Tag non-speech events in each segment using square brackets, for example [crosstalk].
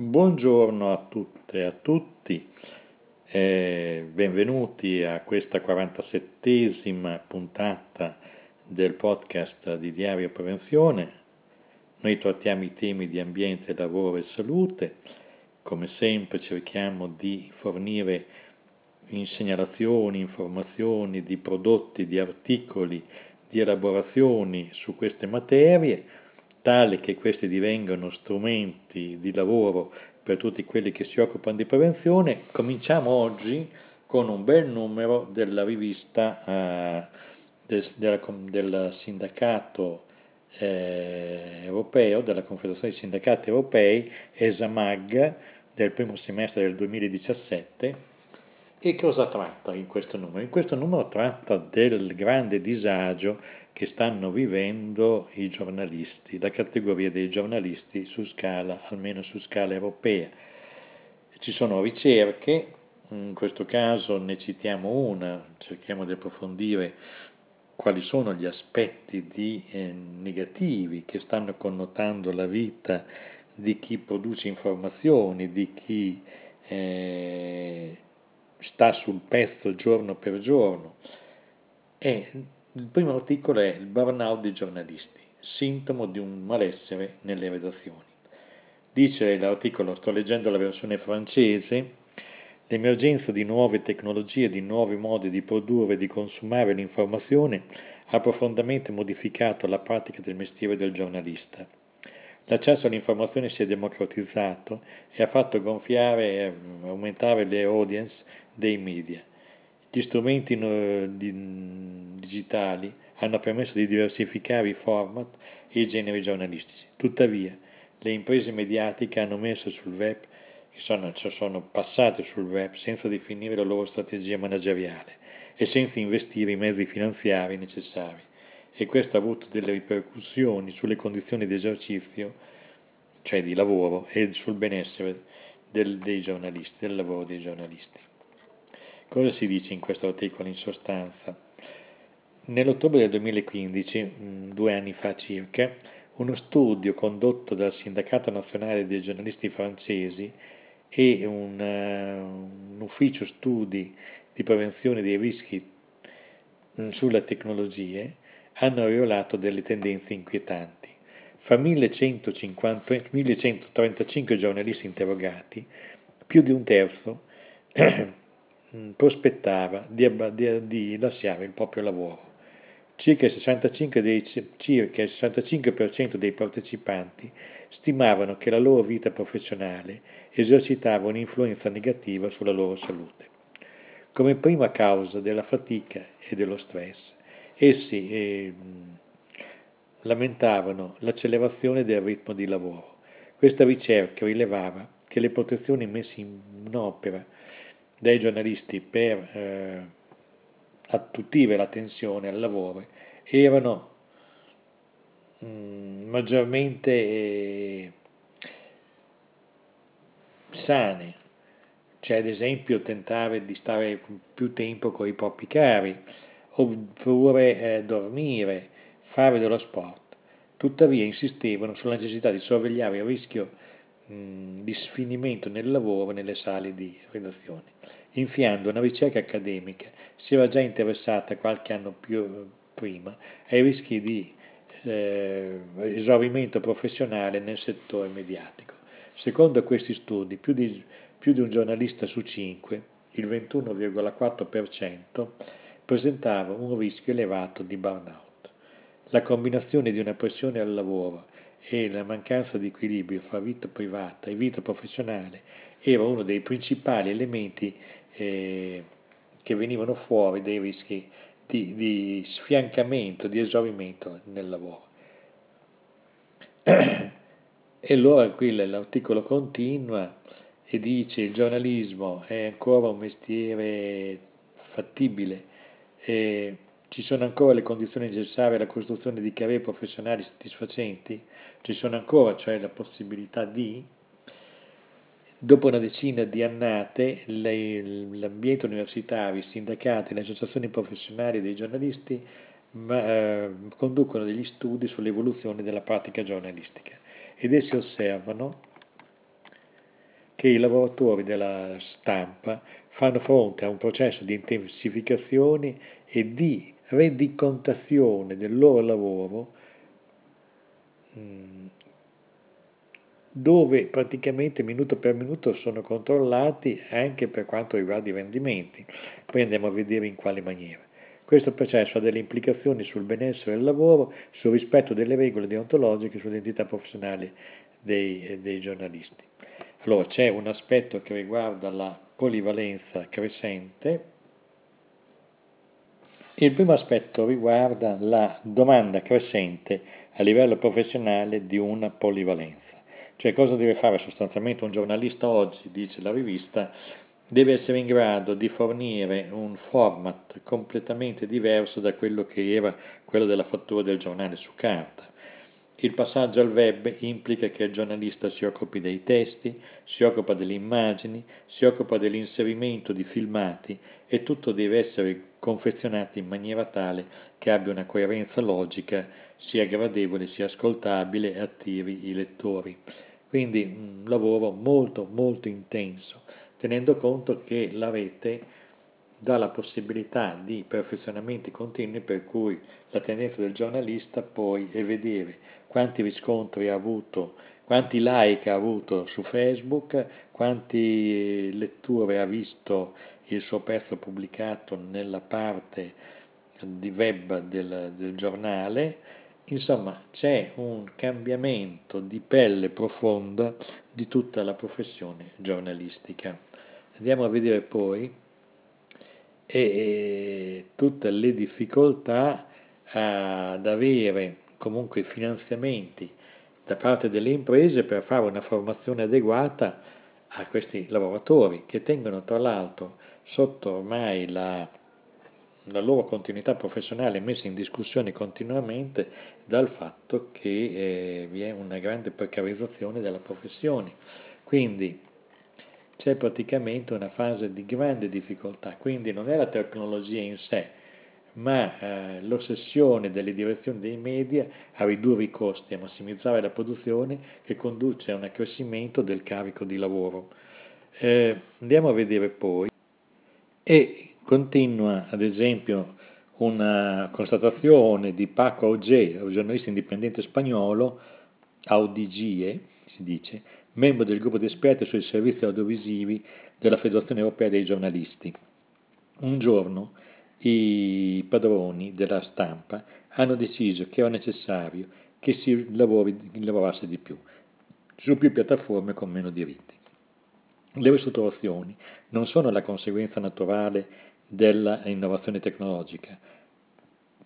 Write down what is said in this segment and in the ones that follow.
Buongiorno a tutte e a tutti, eh, benvenuti a questa 47esima puntata del podcast di Diario Prevenzione. Noi trattiamo i temi di ambiente, lavoro e salute. Come sempre cerchiamo di fornire segnalazioni, informazioni di prodotti, di articoli, di elaborazioni su queste materie tale che questi divengano strumenti di lavoro per tutti quelli che si occupano di prevenzione, cominciamo oggi con un bel numero della rivista eh, del, della, del, sindacato eh, europeo, della Confederazione dei Sindacati Europei, ESAMAG, del primo semestre del 2017. E cosa tratta in questo numero? In questo numero tratta del grande disagio che stanno vivendo i giornalisti, la categoria dei giornalisti su scala, almeno su scala europea. Ci sono ricerche, in questo caso ne citiamo una, cerchiamo di approfondire quali sono gli aspetti di, eh, negativi che stanno connotando la vita di chi produce informazioni, di chi eh, sta sul pezzo giorno per giorno. E il primo articolo è il burnout dei giornalisti, sintomo di un malessere nelle redazioni. Dice l'articolo, sto leggendo la versione francese, l'emergenza di nuove tecnologie, di nuovi modi di produrre e di consumare l'informazione ha profondamente modificato la pratica del mestiere del giornalista. L'accesso all'informazione si è democratizzato e ha fatto gonfiare e aumentare le audience dei media. Gli strumenti digitali hanno permesso di diversificare i format e i generi giornalistici. Tuttavia, le imprese mediatiche hanno messo sul web, sono, cioè sono passate sul web senza definire la loro strategia manageriale e senza investire i mezzi finanziari necessari. E questo ha avuto delle ripercussioni sulle condizioni di esercizio, cioè di lavoro, e sul benessere del, dei giornalisti, del lavoro dei giornalisti. Cosa si dice in questo articolo in sostanza? Nell'ottobre del 2015, mm, due anni fa circa, uno studio condotto dal Sindacato Nazionale dei Giornalisti Francesi e un, uh, un ufficio studi di prevenzione dei rischi mm, sulle tecnologie hanno rivelato delle tendenze inquietanti. Fra 1150, 1135 giornalisti interrogati, più di un terzo [clears throat] prospettava di, di, di, lasciare il proprio lavoro. Circa il 65%, dei, circa il 65% dei partecipanti stimavano che la loro vita professionale esercitava un'influenza negativa sulla loro salute. Come prima causa della fatica e dello stress, essi eh, lamentavano l'accelerazione del ritmo di lavoro. Questa ricerca rilevava che le protezioni messe in opera dai giornalisti per eh, attutire l'attenzione al lavoro erano mh, mm, maggiormente eh, sane, cioè ad esempio tentare di stare più tempo con i propri cari, oppure eh, dormire, fare dello sport. Tuttavia insistevano sulla necessità di sorvegliare il rischio mh, di sfinimento nel lavoro nelle sale di redazione infiando una ricerca accademica, si era già interessata qualche anno più prima ai rischi di eh, esaurimento professionale nel settore mediatico. Secondo questi studi, più di, più di un giornalista su cinque, il 21,4%, presentava un rischio elevato di burnout. La combinazione di una pressione al lavoro e la mancanza di equilibrio fra vita privata e vita professionale era uno dei principali elementi eh, che venivano fuori dei rischi di, di sfiancamento, di esaurimento nel lavoro. E allora qui l'articolo continua e dice il giornalismo è ancora un mestiere fattibile, e ci sono ancora le condizioni necessarie alla costruzione di carriere professionali soddisfacenti, ci sono ancora cioè la possibilità di Dopo una decina di annate, l'ambiente universitario, i sindacati, le associazioni professionali dei giornalisti eh, conducono degli studi sull'evoluzione della pratica giornalistica ed essi osservano che i lavoratori della stampa fanno fronte a un processo di intensificazione e di rendicontazione del loro lavoro dove praticamente minuto per minuto sono controllati anche per quanto riguarda i rendimenti. Poi andiamo a vedere in quale maniera. Questo processo ha delle implicazioni sul benessere del lavoro, sul rispetto delle regole deontologiche, sull'identità professionale dei, dei giornalisti. Allora c'è un aspetto che riguarda la polivalenza crescente. Il primo aspetto riguarda la domanda crescente a livello professionale di una polivalenza. Cioè cosa deve fare sostanzialmente un giornalista oggi, dice la rivista, deve essere in grado di fornire un format completamente diverso da quello che era quello della fattura del giornale su carta. Il passaggio al web implica che il giornalista si occupi dei testi, si occupa delle immagini, si occupa dell'inserimento di filmati e tutto deve essere confezionato in maniera tale che abbia una coerenza logica, sia gradevole, sia ascoltabile e attiri i lettori. Quindi un lavoro molto molto intenso, tenendo conto che la rete dà la possibilità di perfezionamenti continui per cui la tendenza del giornalista poi è vedere quanti riscontri ha avuto, quanti like ha avuto su Facebook, quante letture ha visto il suo pezzo pubblicato nella parte di web del, del giornale Insomma, c'è un cambiamento di pelle profonda di tutta la professione giornalistica. Andiamo a vedere poi e, e tutte le difficoltà ad avere comunque finanziamenti da parte delle imprese per fare una formazione adeguata a questi lavoratori che tengono tra l'altro sotto ormai la la loro continuità professionale è messa in discussione continuamente dal fatto che eh, vi è una grande precarizzazione della professione. Quindi c'è praticamente una fase di grande difficoltà, quindi non è la tecnologia in sé, ma eh, l'ossessione delle direzioni dei media a ridurre i costi, a massimizzare la produzione che conduce a un accrescimento del carico di lavoro. Eh, andiamo a vedere poi. E Continua, ad esempio, una constatazione di Paco Auger, giornalista indipendente spagnolo, Audigie, si dice, membro del gruppo di esperti sui servizi audiovisivi della Federazione Europea dei Giornalisti. Un giorno i padroni della stampa hanno deciso che era necessario che si lavori, lavorasse di più, su più piattaforme con meno diritti. Le ristrutturazioni non sono la conseguenza naturale dell'innovazione tecnologica,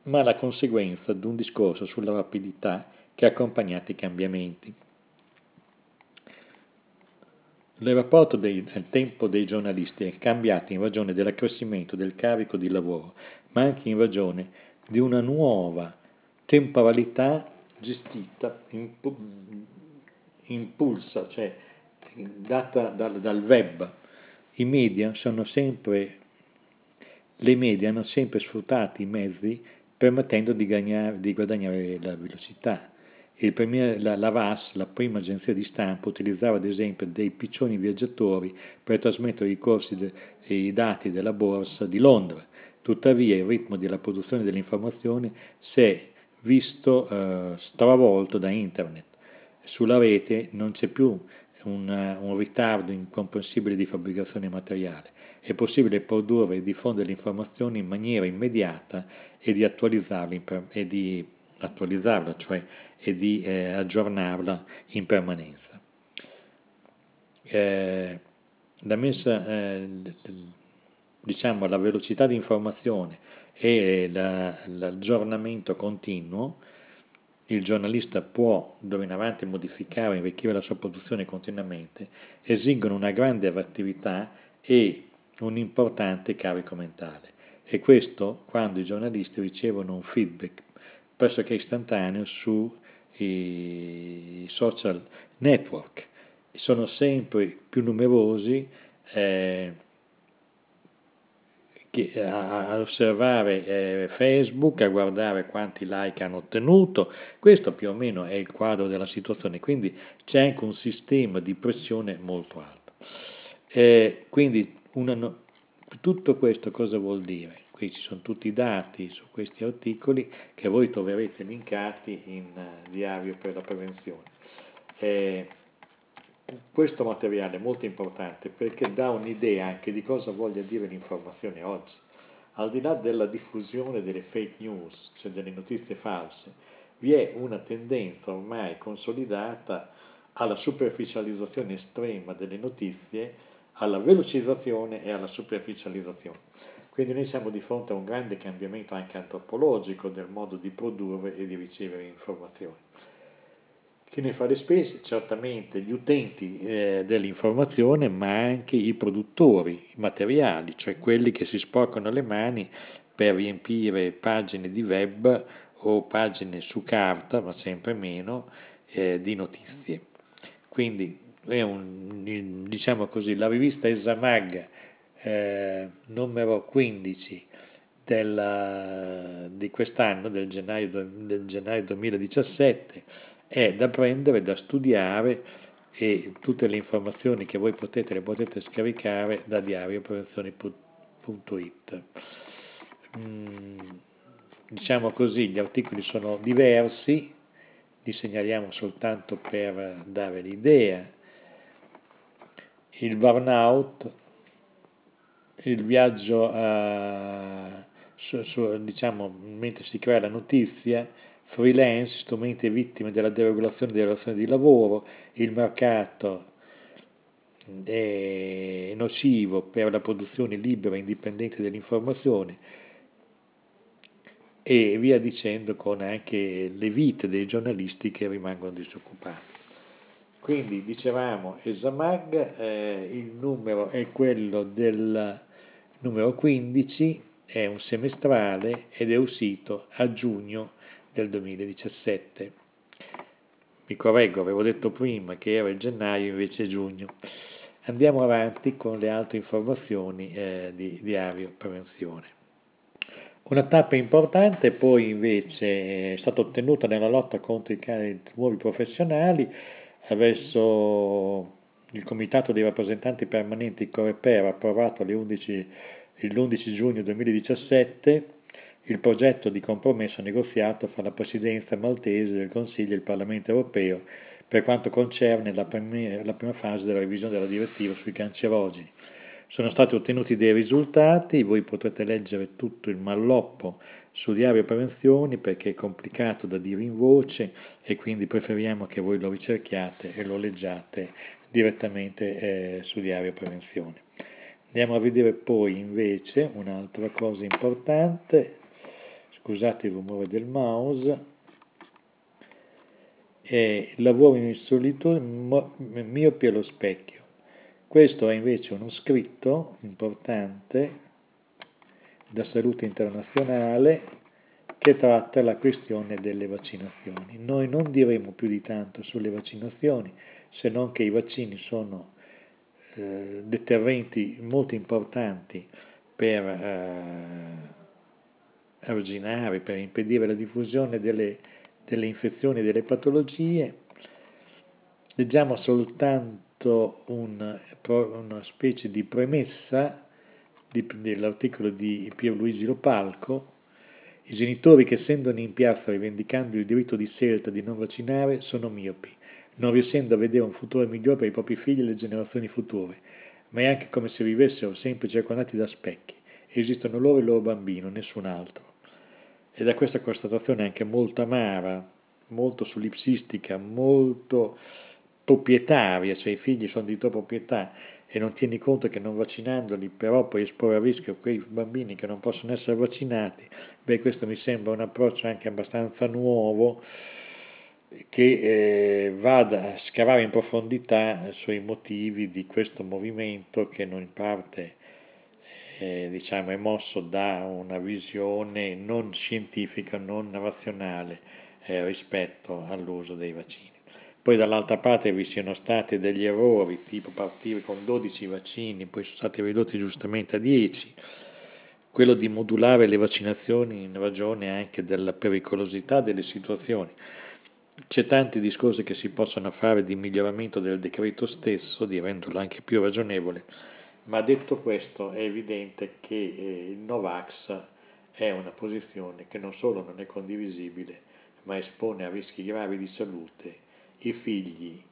ma la conseguenza di un discorso sulla rapidità che ha accompagnato i cambiamenti. Il rapporto del tempo dei giornalisti è cambiato in ragione dell'accrescimento del carico di lavoro, ma anche in ragione di una nuova temporalità gestita, impulsa, cioè data dal, dal web. I media sono sempre le medie hanno sempre sfruttato i mezzi permettendo di, gagnare, di guadagnare la velocità. Premier, la, la, VAS, la prima agenzia di stampa, utilizzava ad esempio dei piccioni viaggiatori per trasmettere i corsi e i dati della borsa di Londra. Tuttavia il ritmo della produzione dell'informazione si è visto eh, stravolto da Internet. Sulla rete non c'è più un, un ritardo incomprensibile di fabbricazione materiale è possibile produrre e diffondere l'informazione in maniera immediata e di attualizzarla, e di attualizzarla cioè e di eh, aggiornarla in permanenza. Eh, la messa, eh, diciamo, la velocità di informazione e la, l'aggiornamento continuo, il giornalista può d'ora in avanti modificare e arricchire la sua produzione continuamente, esigono una grande attività e un importante carico mentale e questo quando i giornalisti ricevono un feedback pressoché istantaneo sui social network. Sono sempre più numerosi eh, a osservare eh, Facebook, a guardare quanti like hanno ottenuto, questo più o meno è il quadro della situazione, quindi c'è anche un sistema di pressione molto alto. Eh, quindi una, tutto questo cosa vuol dire? Qui ci sono tutti i dati su questi articoli che voi troverete linkati in uh, diario per la prevenzione. Eh, questo materiale è molto importante perché dà un'idea anche di cosa voglia dire l'informazione oggi. Al di là della diffusione delle fake news, cioè delle notizie false, vi è una tendenza ormai consolidata alla superficializzazione estrema delle notizie, alla velocizzazione e alla superficializzazione. Quindi noi siamo di fronte a un grande cambiamento anche antropologico del modo di produrre e di ricevere informazioni. Chi ne fa le spese? Certamente gli utenti eh, dell'informazione, ma anche i produttori i materiali, cioè quelli che si sporcano le mani per riempire pagine di web o pagine su carta, ma sempre meno, eh, di notizie. Quindi è un, diciamo così, la rivista Esamag eh, numero 15 della, di quest'anno, del gennaio, del gennaio 2017, è da prendere, da studiare e tutte le informazioni che voi potete le potete scaricare da diarioprevenzioni.it. Mm, diciamo così, gli articoli sono diversi, li segnaliamo soltanto per dare l'idea. Il burnout, il viaggio a, su, su, diciamo, mentre si crea la notizia, freelance, strumenti vittime della deregolazione delle relazioni di lavoro, il mercato è nocivo per la produzione libera e indipendente dell'informazione e via dicendo con anche le vite dei giornalisti che rimangono disoccupati. Quindi dicevamo Esamag, eh, il numero è quello del numero 15, è un semestrale ed è uscito a giugno del 2017. Mi correggo, avevo detto prima che era il gennaio invece giugno. Andiamo avanti con le altre informazioni eh, di diario prevenzione. Una tappa importante poi invece è stata ottenuta nella lotta contro i nuovi professionali verso il Comitato dei rappresentanti permanenti Coreper approvato l'11, l'11 giugno 2017 il progetto di compromesso negoziato fra la Presidenza maltese del Consiglio e il Parlamento europeo per quanto concerne la prima, la prima fase della revisione della direttiva sui cancerogeni. Sono stati ottenuti dei risultati, voi potrete leggere tutto il malloppo su Diario Prevenzioni perché è complicato da dire in voce e quindi preferiamo che voi lo ricerchiate e lo leggiate direttamente eh, su Diario Prevenzione. Andiamo a vedere poi invece un'altra cosa importante, scusate il rumore del mouse, è lavoro in solitudine, miopia allo specchio. Questo è invece uno scritto importante da Salute Internazionale che tratta la questione delle vaccinazioni. Noi non diremo più di tanto sulle vaccinazioni, se non che i vaccini sono eh, deterrenti molto importanti per eh, arginare, per impedire la diffusione delle, delle infezioni e delle patologie. Leggiamo soltanto un, una specie di premessa dell'articolo di Pierluigi Lopalco, i genitori che scendono in piazza rivendicando il diritto di scelta di non vaccinare sono miopi, non riuscendo a vedere un futuro migliore per i propri figli e le generazioni future, ma è anche come se vivessero sempre circondati da specchi. Esistono loro e il loro bambino, nessun altro. E da questa constatazione anche molto amara, molto solipsistica, molto proprietaria, cioè i figli sono di tua proprietà e non tieni conto che non vaccinandoli però puoi esporre a rischio quei bambini che non possono essere vaccinati, beh questo mi sembra un approccio anche abbastanza nuovo che eh, vada a scavare in profondità sui motivi di questo movimento che in parte eh, diciamo, è mosso da una visione non scientifica, non razionale eh, rispetto all'uso dei vaccini. Poi dall'altra parte vi siano stati degli errori, tipo partire con 12 vaccini, poi sono stati ridotti giustamente a 10, quello di modulare le vaccinazioni in ragione anche della pericolosità delle situazioni. c'è tanti discorsi che si possono fare di miglioramento del decreto stesso, di renderlo anche più ragionevole, ma detto questo è evidente che eh, il Novax è una posizione che non solo non è condivisibile, ma espone a rischi gravi di salute i figli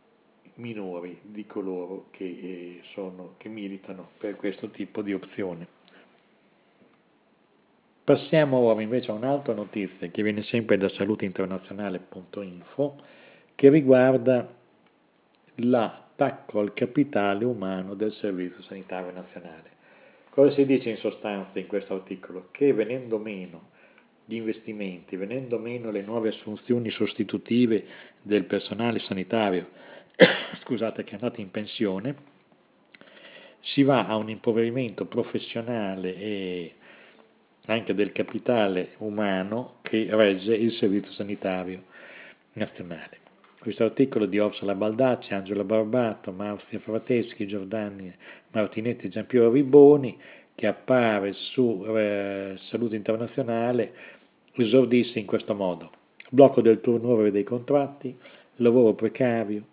minori di coloro che, eh, sono, che militano per questo tipo di opzione. Passiamo ora invece a un'altra notizia che viene sempre da saluteinternazionale.info che riguarda l'attacco al capitale umano del Servizio Sanitario Nazionale. Cosa si dice in sostanza in questo articolo? Che venendo meno gli investimenti, venendo meno le nuove assunzioni sostitutive del personale sanitario, [coughs] scusate, che è andato in pensione, si va a un impoverimento professionale e anche del capitale umano che regge il Servizio Sanitario Nazionale. Questo articolo di Orsola Baldacci, Angelo Barbato, Marzia Frateschi, Giordani Martinetti e Giampiero Riboni, che appare su eh, Salute Internazionale, esordisce in questo modo. Blocco del turnover dei contratti, lavoro precario,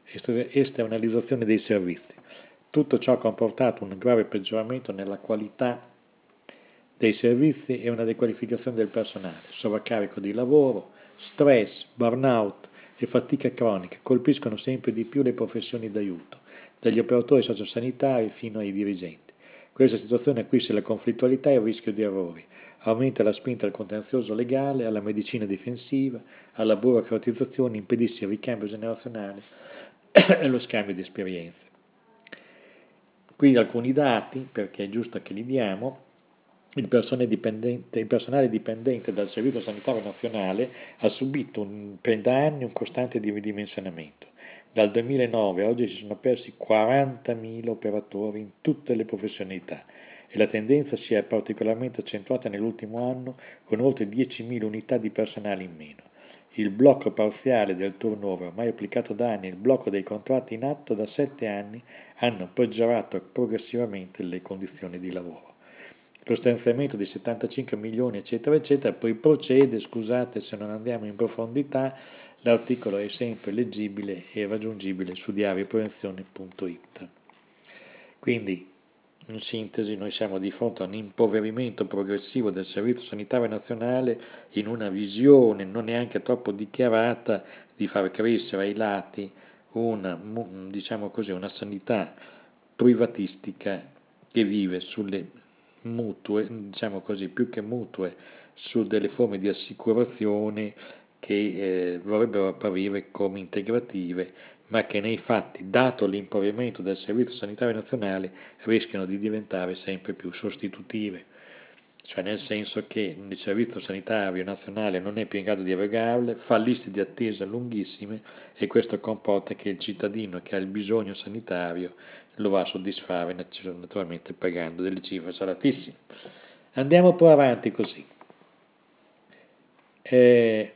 esternalizzazione dei servizi. Tutto ciò ha comportato un grave peggioramento nella qualità dei servizi e una dequalificazione del personale, sovraccarico di lavoro, stress, burnout e fatica cronica colpiscono sempre di più le professioni d'aiuto, dagli operatori sociosanitari fino ai dirigenti. Questa situazione acquisisce la conflittualità e il rischio di errori, aumenta la spinta al contenzioso legale, alla medicina difensiva, alla burocratizzazione, impedisce il ricambio generazionale [coughs] e lo scambio di esperienze. Qui alcuni dati, perché è giusto che li diamo, il personale, il personale dipendente dal Servizio Sanitario Nazionale ha subito un, per anni un costante ridimensionamento. Dal 2009 a oggi si sono persi 40.000 operatori in tutte le professionalità e la tendenza si è particolarmente accentuata nell'ultimo anno con oltre 10.000 unità di personale in meno. Il blocco parziale del turnover, ormai applicato da anni, e il blocco dei contratti in atto da sette anni hanno peggiorato progressivamente le condizioni di lavoro lo stanziamento di 75 milioni, eccetera, eccetera, poi procede, scusate se non andiamo in profondità, l'articolo è sempre leggibile e raggiungibile su diarioprevenzione.it. Quindi, in sintesi, noi siamo di fronte a un impoverimento progressivo del Servizio Sanitario Nazionale in una visione non neanche troppo dichiarata di far crescere ai lati una, diciamo così, una sanità privatistica che vive sulle mutue, diciamo così, più che mutue, su delle forme di assicurazione che eh, vorrebbero apparire come integrative, ma che nei fatti, dato l'impoverimento del Servizio Sanitario Nazionale, rischiano di diventare sempre più sostitutive cioè nel senso che il Servizio Sanitario Nazionale non è più in grado di erogarle, fa liste di attesa lunghissime e questo comporta che il cittadino che ha il bisogno sanitario lo va a soddisfare naturalmente pagando delle cifre salatissime. Andiamo poi avanti così. Eh,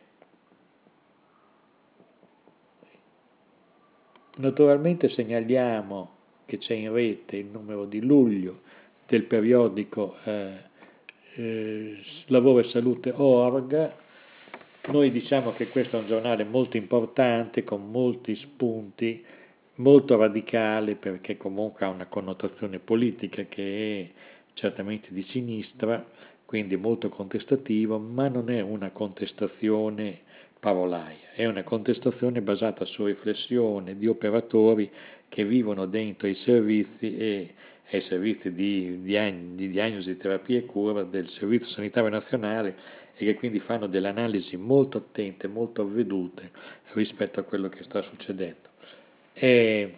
naturalmente segnaliamo che c'è in rete il numero di luglio del periodico eh, eh, Lavoro e Salute Org. Noi diciamo che questo è un giornale molto importante con molti spunti molto radicale perché comunque ha una connotazione politica che è certamente di sinistra, quindi molto contestativo, ma non è una contestazione parolaia, è una contestazione basata su riflessione di operatori che vivono dentro i servizi e ai servizi di, di diagnosi, terapia e cura del Servizio Sanitario Nazionale e che quindi fanno delle analisi molto attente, molto avvedute rispetto a quello che sta succedendo e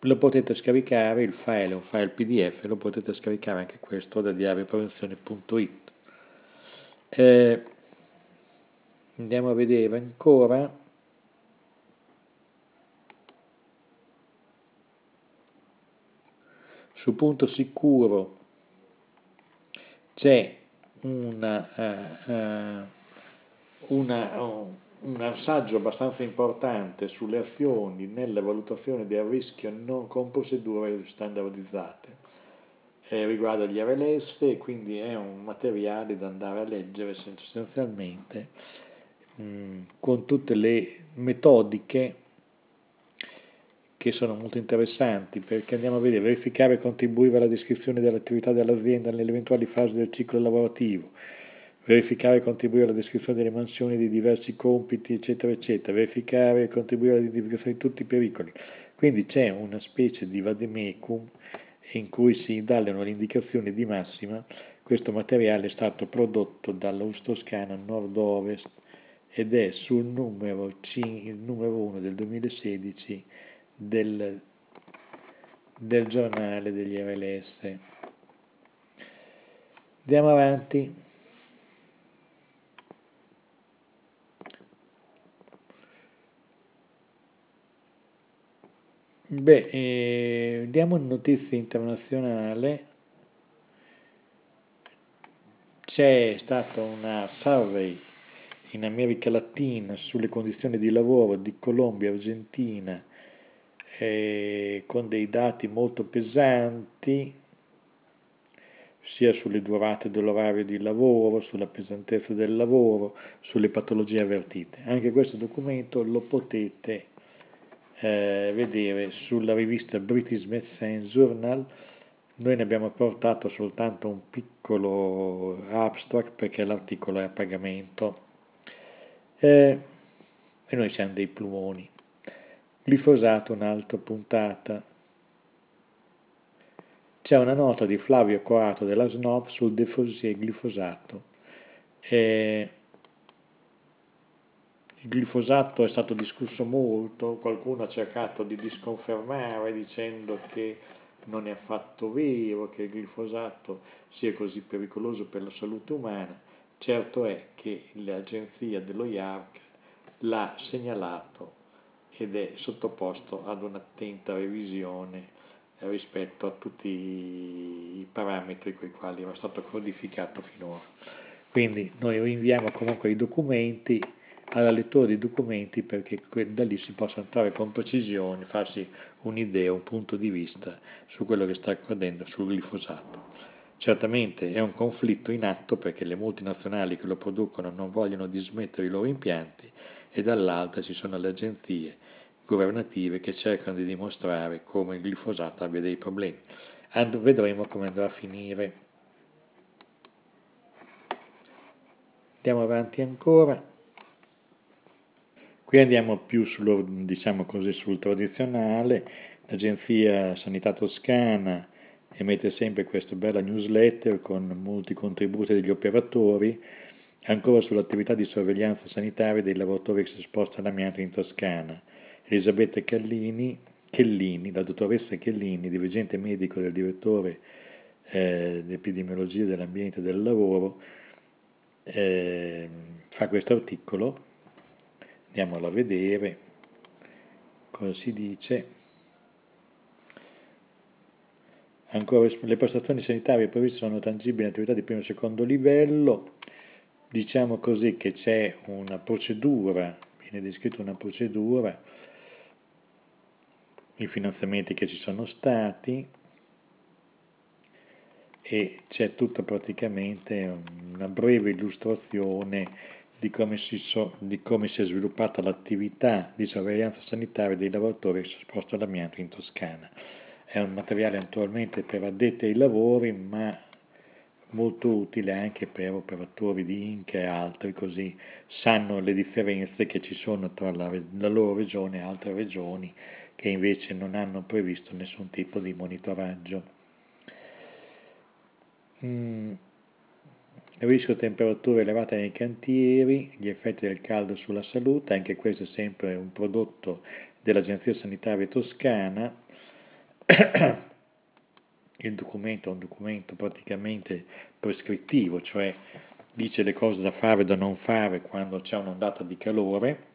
lo potete scaricare, il file è un file pdf, lo potete scaricare anche questo da diarioprevenzione.it. Eh, andiamo a vedere ancora. Su punto sicuro c'è una, uh, una uh, un assaggio abbastanza importante sulle azioni nella valutazione del rischio non con procedure standardizzate. Eh, riguarda gli RLS, quindi è un materiale da andare a leggere sostanzialmente con tutte le metodiche che sono molto interessanti perché andiamo a vedere, verificare e contribuire alla descrizione dell'attività dell'azienda nelle eventuali fasi del ciclo lavorativo, verificare e contribuire alla descrizione delle mansioni di diversi compiti, eccetera, eccetera, verificare e contribuire all'identificazione di tutti i pericoli. Quindi c'è una specie di vademecum in cui si danno le indicazioni di massima. Questo materiale è stato prodotto dall'Aus Toscana Nord-Ovest ed è sul numero, il numero 1 del 2016 del, del giornale degli RLS. Andiamo avanti. Beh, eh, diamo notizie internazionale. C'è stata una survey in America Latina sulle condizioni di lavoro di Colombia, Argentina, eh, con dei dati molto pesanti, sia sulle durate dell'orario di lavoro, sulla pesantezza del lavoro, sulle patologie avvertite. Anche questo documento lo potete eh, vedere sulla rivista British Medicine Journal. Noi ne abbiamo portato soltanto un piccolo abstract perché l'articolo è a pagamento eh, e noi siamo dei plumoni. Glifosato, un'altra puntata. C'è una nota di Flavio Corato della SNOP sul defossier glifosato. E il glifosato è stato discusso molto, qualcuno ha cercato di disconfermare dicendo che non è affatto vero che il glifosato sia così pericoloso per la salute umana. Certo è che l'agenzia dello IARC l'ha segnalato ed è sottoposto ad un'attenta revisione rispetto a tutti i parametri con i quali era stato codificato finora. Quindi noi rinviamo comunque i documenti alla lettura dei documenti perché da lì si possa entrare con precisione, farsi un'idea, un punto di vista su quello che sta accadendo sul glifosato. Certamente è un conflitto in atto perché le multinazionali che lo producono non vogliono dismettere i loro impianti e dall'altra ci sono le agenzie governative che cercano di dimostrare come il glifosato abbia dei problemi. And- vedremo come andrà a finire. Andiamo avanti ancora. Qui andiamo più sullo, diciamo così, sul tradizionale. L'Agenzia Sanità Toscana emette sempre questa bella newsletter con molti contributi degli operatori ancora sull'attività di sorveglianza sanitaria dei lavoratori che si spostano all'amianto in Toscana. Elisabetta Callini, Chellini, la dottoressa Chellini, dirigente medico del direttore eh, di epidemiologia dell'ambiente e del lavoro, eh, fa questo articolo, andiamolo a vedere, cosa si dice. Ancora le prestazioni sanitarie previste sono tangibili in attività di primo e secondo livello, diciamo così che c'è una procedura, viene descritta una procedura, i finanziamenti che ci sono stati e c'è tutta praticamente una breve illustrazione di come, si so, di come si è sviluppata l'attività di sorveglianza sanitaria dei lavoratori spostano all'amianto in Toscana. È un materiale attualmente per addetti ai lavori, ma molto utile anche per operatori di Inca e altri, così sanno le differenze che ci sono tra la, la loro regione e altre regioni che invece non hanno previsto nessun tipo di monitoraggio. Mm. Rischio temperature elevate nei cantieri, gli effetti del caldo sulla salute, anche questo è sempre un prodotto dell'Agenzia Sanitaria Toscana. Il documento è un documento praticamente prescrittivo, cioè dice le cose da fare e da non fare quando c'è un'ondata di calore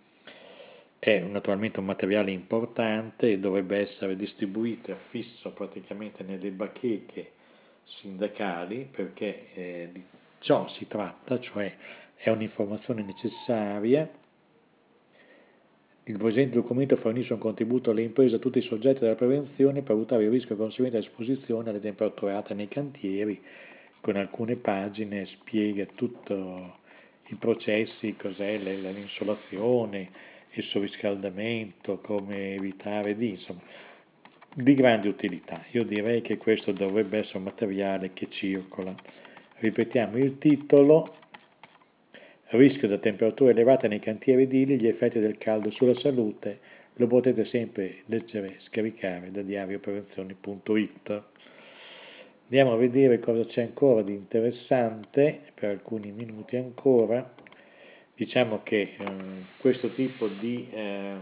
è naturalmente un materiale importante e dovrebbe essere distribuito e fisso praticamente nelle bacheche sindacali perché eh, di ciò si tratta, cioè è un'informazione necessaria. Il presente documento fornisce un contributo alle imprese e a tutti i soggetti della prevenzione per valutare il rischio conseguente all'esposizione alle temperature alte nei cantieri. Con alcune pagine spiega tutto i processi, cos'è l'insolazione, il surriscaldamento, come evitare di, insomma, di grande utilità. Io direi che questo dovrebbe essere un materiale che circola. Ripetiamo il titolo, rischio da temperature elevate nei cantieri edili, gli effetti del caldo sulla salute, lo potete sempre leggere, scaricare da diarioprevenzioni.it. Andiamo a vedere cosa c'è ancora di interessante, per alcuni minuti ancora. Diciamo che eh, questo tipo di eh,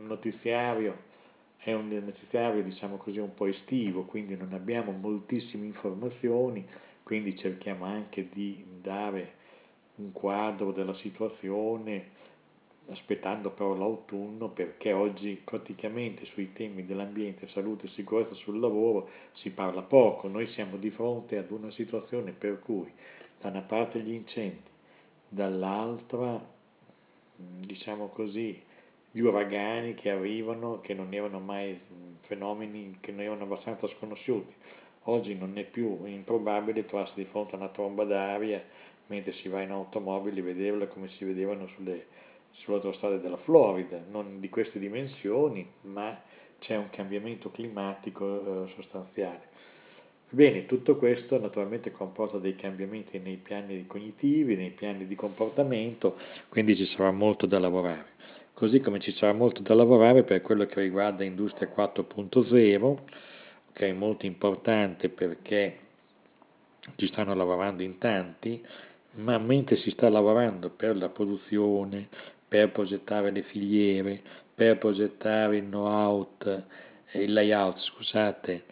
notiziario è un notiziario diciamo così un po' estivo, quindi non abbiamo moltissime informazioni, quindi cerchiamo anche di dare un quadro della situazione aspettando però l'autunno perché oggi praticamente sui temi dell'ambiente, salute e sicurezza sul lavoro si parla poco, noi siamo di fronte ad una situazione per cui da una parte gli incendi, dall'altra diciamo così gli uragani che arrivano, che non erano mai fenomeni che non erano abbastanza sconosciuti. Oggi non è più improbabile trovarsi di fronte a una tromba d'aria mentre si va in automobile e vederla come si vedevano sulle, autostrade della Florida, non di queste dimensioni, ma c'è un cambiamento climatico eh, sostanziale. Bene, tutto questo naturalmente comporta dei cambiamenti nei piani cognitivi, nei piani di comportamento, quindi ci sarà molto da lavorare così come ci sarà molto da lavorare per quello che riguarda Industria 4.0, che è molto importante perché ci stanno lavorando in tanti, ma mentre si sta lavorando per la produzione, per progettare le filiere, per progettare il know-how, il layout, scusate,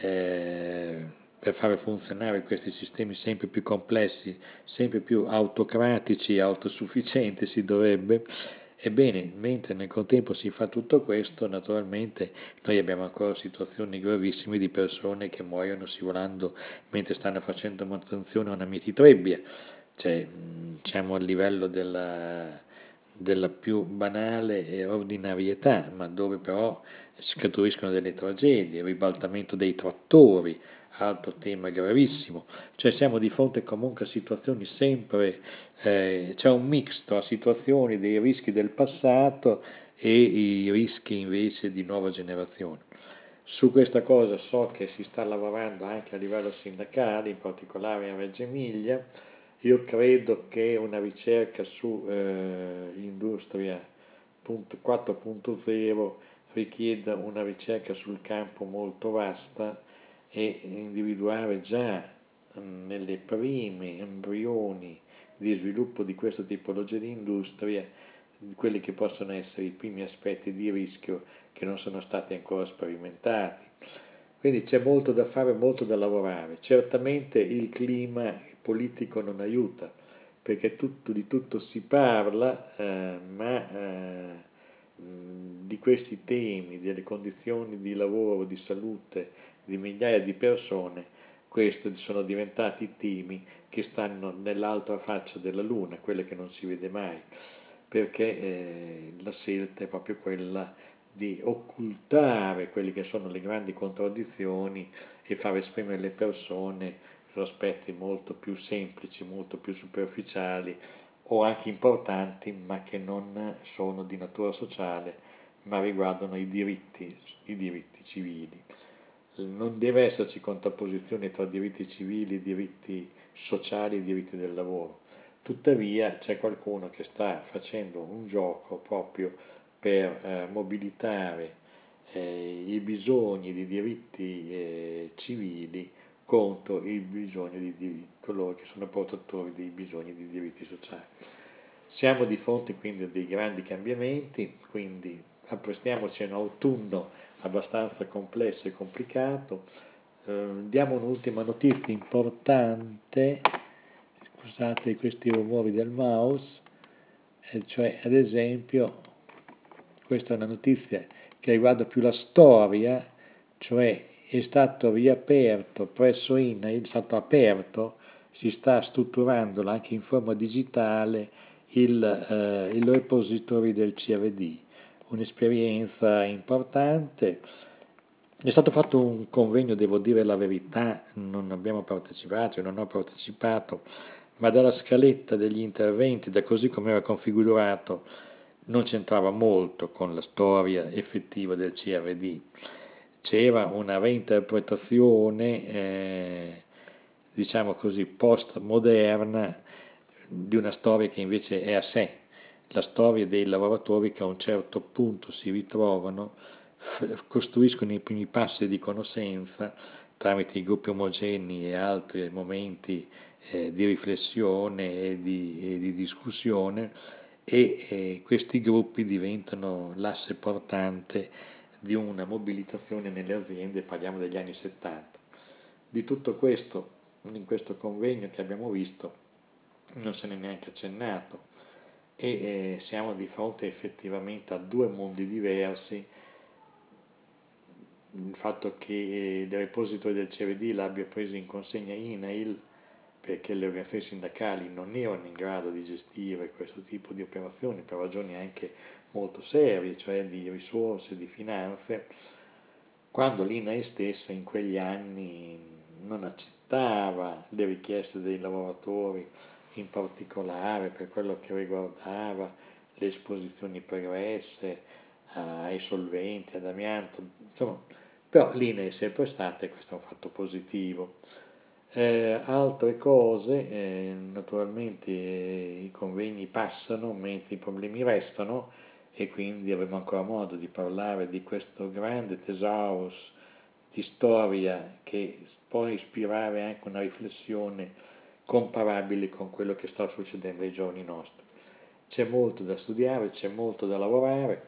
eh, per fare funzionare questi sistemi sempre più complessi, sempre più autocratici, autosufficienti si dovrebbe, Ebbene, mentre nel contempo si fa tutto questo, naturalmente noi abbiamo ancora situazioni gravissime di persone che muoiono scivolando mentre stanno facendo manutenzione a una mititrebbia, cioè siamo a livello della, della più banale ordinarietà, ma dove però scaturiscono delle tragedie, il ribaltamento dei trattori, altro tema gravissimo, cioè siamo di fronte comunque a situazioni sempre, eh, c'è un mix tra situazioni dei rischi del passato e i rischi invece di nuova generazione. Su questa cosa so che si sta lavorando anche a livello sindacale, in particolare a Reggio Emilia, io credo che una ricerca su eh, Industria 4.0 richieda una ricerca sul campo molto vasta e individuare già mm, nelle prime embrioni di sviluppo di questa tipologia di industria quelli che possono essere i primi aspetti di rischio che non sono stati ancora sperimentati. Quindi c'è molto da fare, molto da lavorare. Certamente il clima politico non aiuta, perché tutto, di tutto si parla, eh, ma eh, di questi temi, delle condizioni di lavoro, di salute, di migliaia di persone, questi sono diventati temi che stanno nell'altra faccia della Luna, quelle che non si vede mai, perché eh, la scelta è proprio quella di occultare quelle che sono le grandi contraddizioni e far esprimere le persone aspetti molto più semplici, molto più superficiali o anche importanti, ma che non sono di natura sociale, ma riguardano i diritti, i diritti civili non deve esserci contrapposizione tra diritti civili, diritti sociali e diritti del lavoro. Tuttavia c'è qualcuno che sta facendo un gioco proprio per eh, mobilitare eh, i bisogni di diritti eh, civili contro i bisogni di, di coloro che sono portatori dei bisogni di diritti sociali. Siamo di fronte quindi a dei grandi cambiamenti, quindi apprestiamoci a un autunno abbastanza complesso e complicato. Eh, diamo un'ultima notizia importante, scusate questi rumori del mouse, eh, cioè ad esempio questa è una notizia che riguarda più la storia, cioè è stato riaperto presso INAIL, è stato aperto, si sta strutturando anche in forma digitale il, eh, il repository del CRD un'esperienza importante. È stato fatto un convegno, devo dire la verità, non abbiamo partecipato, non ho partecipato, ma dalla scaletta degli interventi, da così come era configurato, non c'entrava molto con la storia effettiva del CRD. C'era una reinterpretazione, eh, diciamo così, postmoderna di una storia che invece è a sé, la storia dei lavoratori che a un certo punto si ritrovano, costruiscono i primi passi di conoscenza tramite i gruppi omogenei e altri momenti eh, di riflessione e di, e di discussione e eh, questi gruppi diventano l'asse portante di una mobilitazione nelle aziende, parliamo degli anni 70. Di tutto questo, in questo convegno che abbiamo visto, non se n'è neanche accennato e eh, siamo di fronte effettivamente a due mondi diversi. Il fatto che il repository del CVD l'abbia preso in consegna INAIL perché le organizzazioni sindacali non erano in grado di gestire questo tipo di operazioni per ragioni anche molto serie, cioè di risorse, di finanze, quando l'INAE stessa in quegli anni non accettava le richieste dei lavoratori, in particolare per quello che riguardava le esposizioni pregresse ai solventi, ad amianto, insomma, però l'INAE è sempre stata e questo è un fatto positivo. Eh, altre cose, eh, naturalmente eh, i convegni passano mentre i problemi restano e quindi avremo ancora modo di parlare di questo grande tesaurus di storia che può ispirare anche una riflessione comparabile con quello che sta succedendo ai giorni nostri. C'è molto da studiare, c'è molto da lavorare,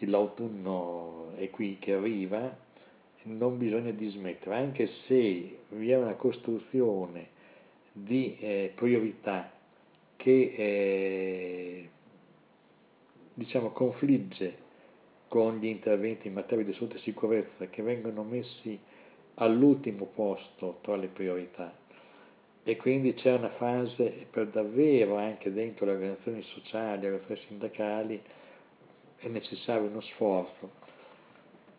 l'autunno è qui che arriva, non bisogna dismettere, anche se vi è una costruzione di eh, priorità che eh, diciamo, confligge con gli interventi in materia di salute e sicurezza che vengono messi all'ultimo posto tra le priorità. E quindi c'è una fase per davvero anche dentro le organizzazioni sociali, le organizzazioni sindacali è necessario uno sforzo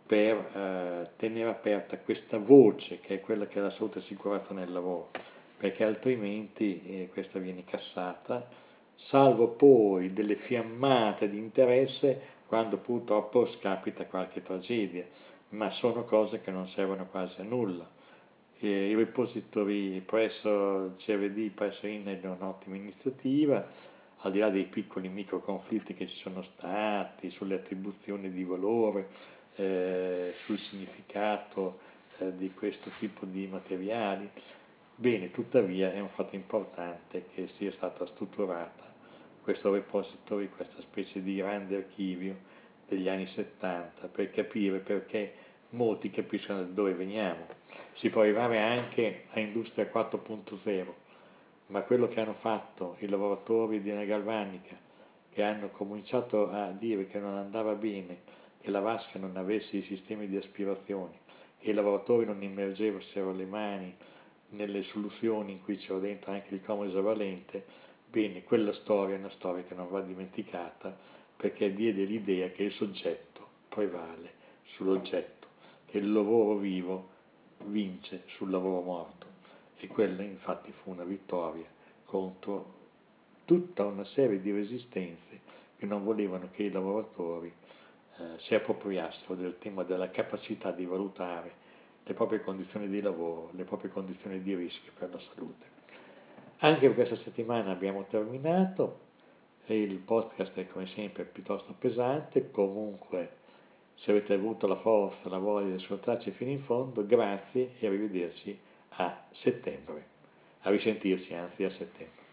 per eh, tenere aperta questa voce che è quella che è la salute e sicurezza nel lavoro, perché altrimenti eh, questa viene cassata, salvo poi delle fiammate di interesse quando purtroppo scapita qualche tragedia, ma sono cose che non servono quasi a nulla. I repository presso CRD, presso INED è un'ottima iniziativa, al di là dei piccoli micro conflitti che ci sono stati sulle attribuzioni di valore, eh, sul significato eh, di questo tipo di materiali. Bene, tuttavia è un fatto importante che sia stata strutturata questo repository, questa specie di grande archivio degli anni 70 per capire perché molti capiscono da dove veniamo. Si può arrivare anche a Industria 4.0, ma quello che hanno fatto i lavoratori di una galvanica, che hanno cominciato a dire che non andava bene che la vasca non avesse i sistemi di aspirazione, che i lavoratori non immergessero le mani nelle soluzioni in cui c'era dentro anche il comodo esavalente, bene, quella storia è una storia che non va dimenticata perché diede l'idea che il soggetto prevale sull'oggetto, che il lavoro vivo vince sul lavoro morto e quella infatti fu una vittoria contro tutta una serie di resistenze che non volevano che i lavoratori eh, si appropriassero del tema della capacità di valutare le proprie condizioni di lavoro, le proprie condizioni di rischio per la salute. Anche questa settimana abbiamo terminato, il podcast è come sempre piuttosto pesante, comunque se avete avuto la forza, la voglia di ascoltarci fino in fondo, grazie e arrivederci a settembre, a risentirci anzi a settembre.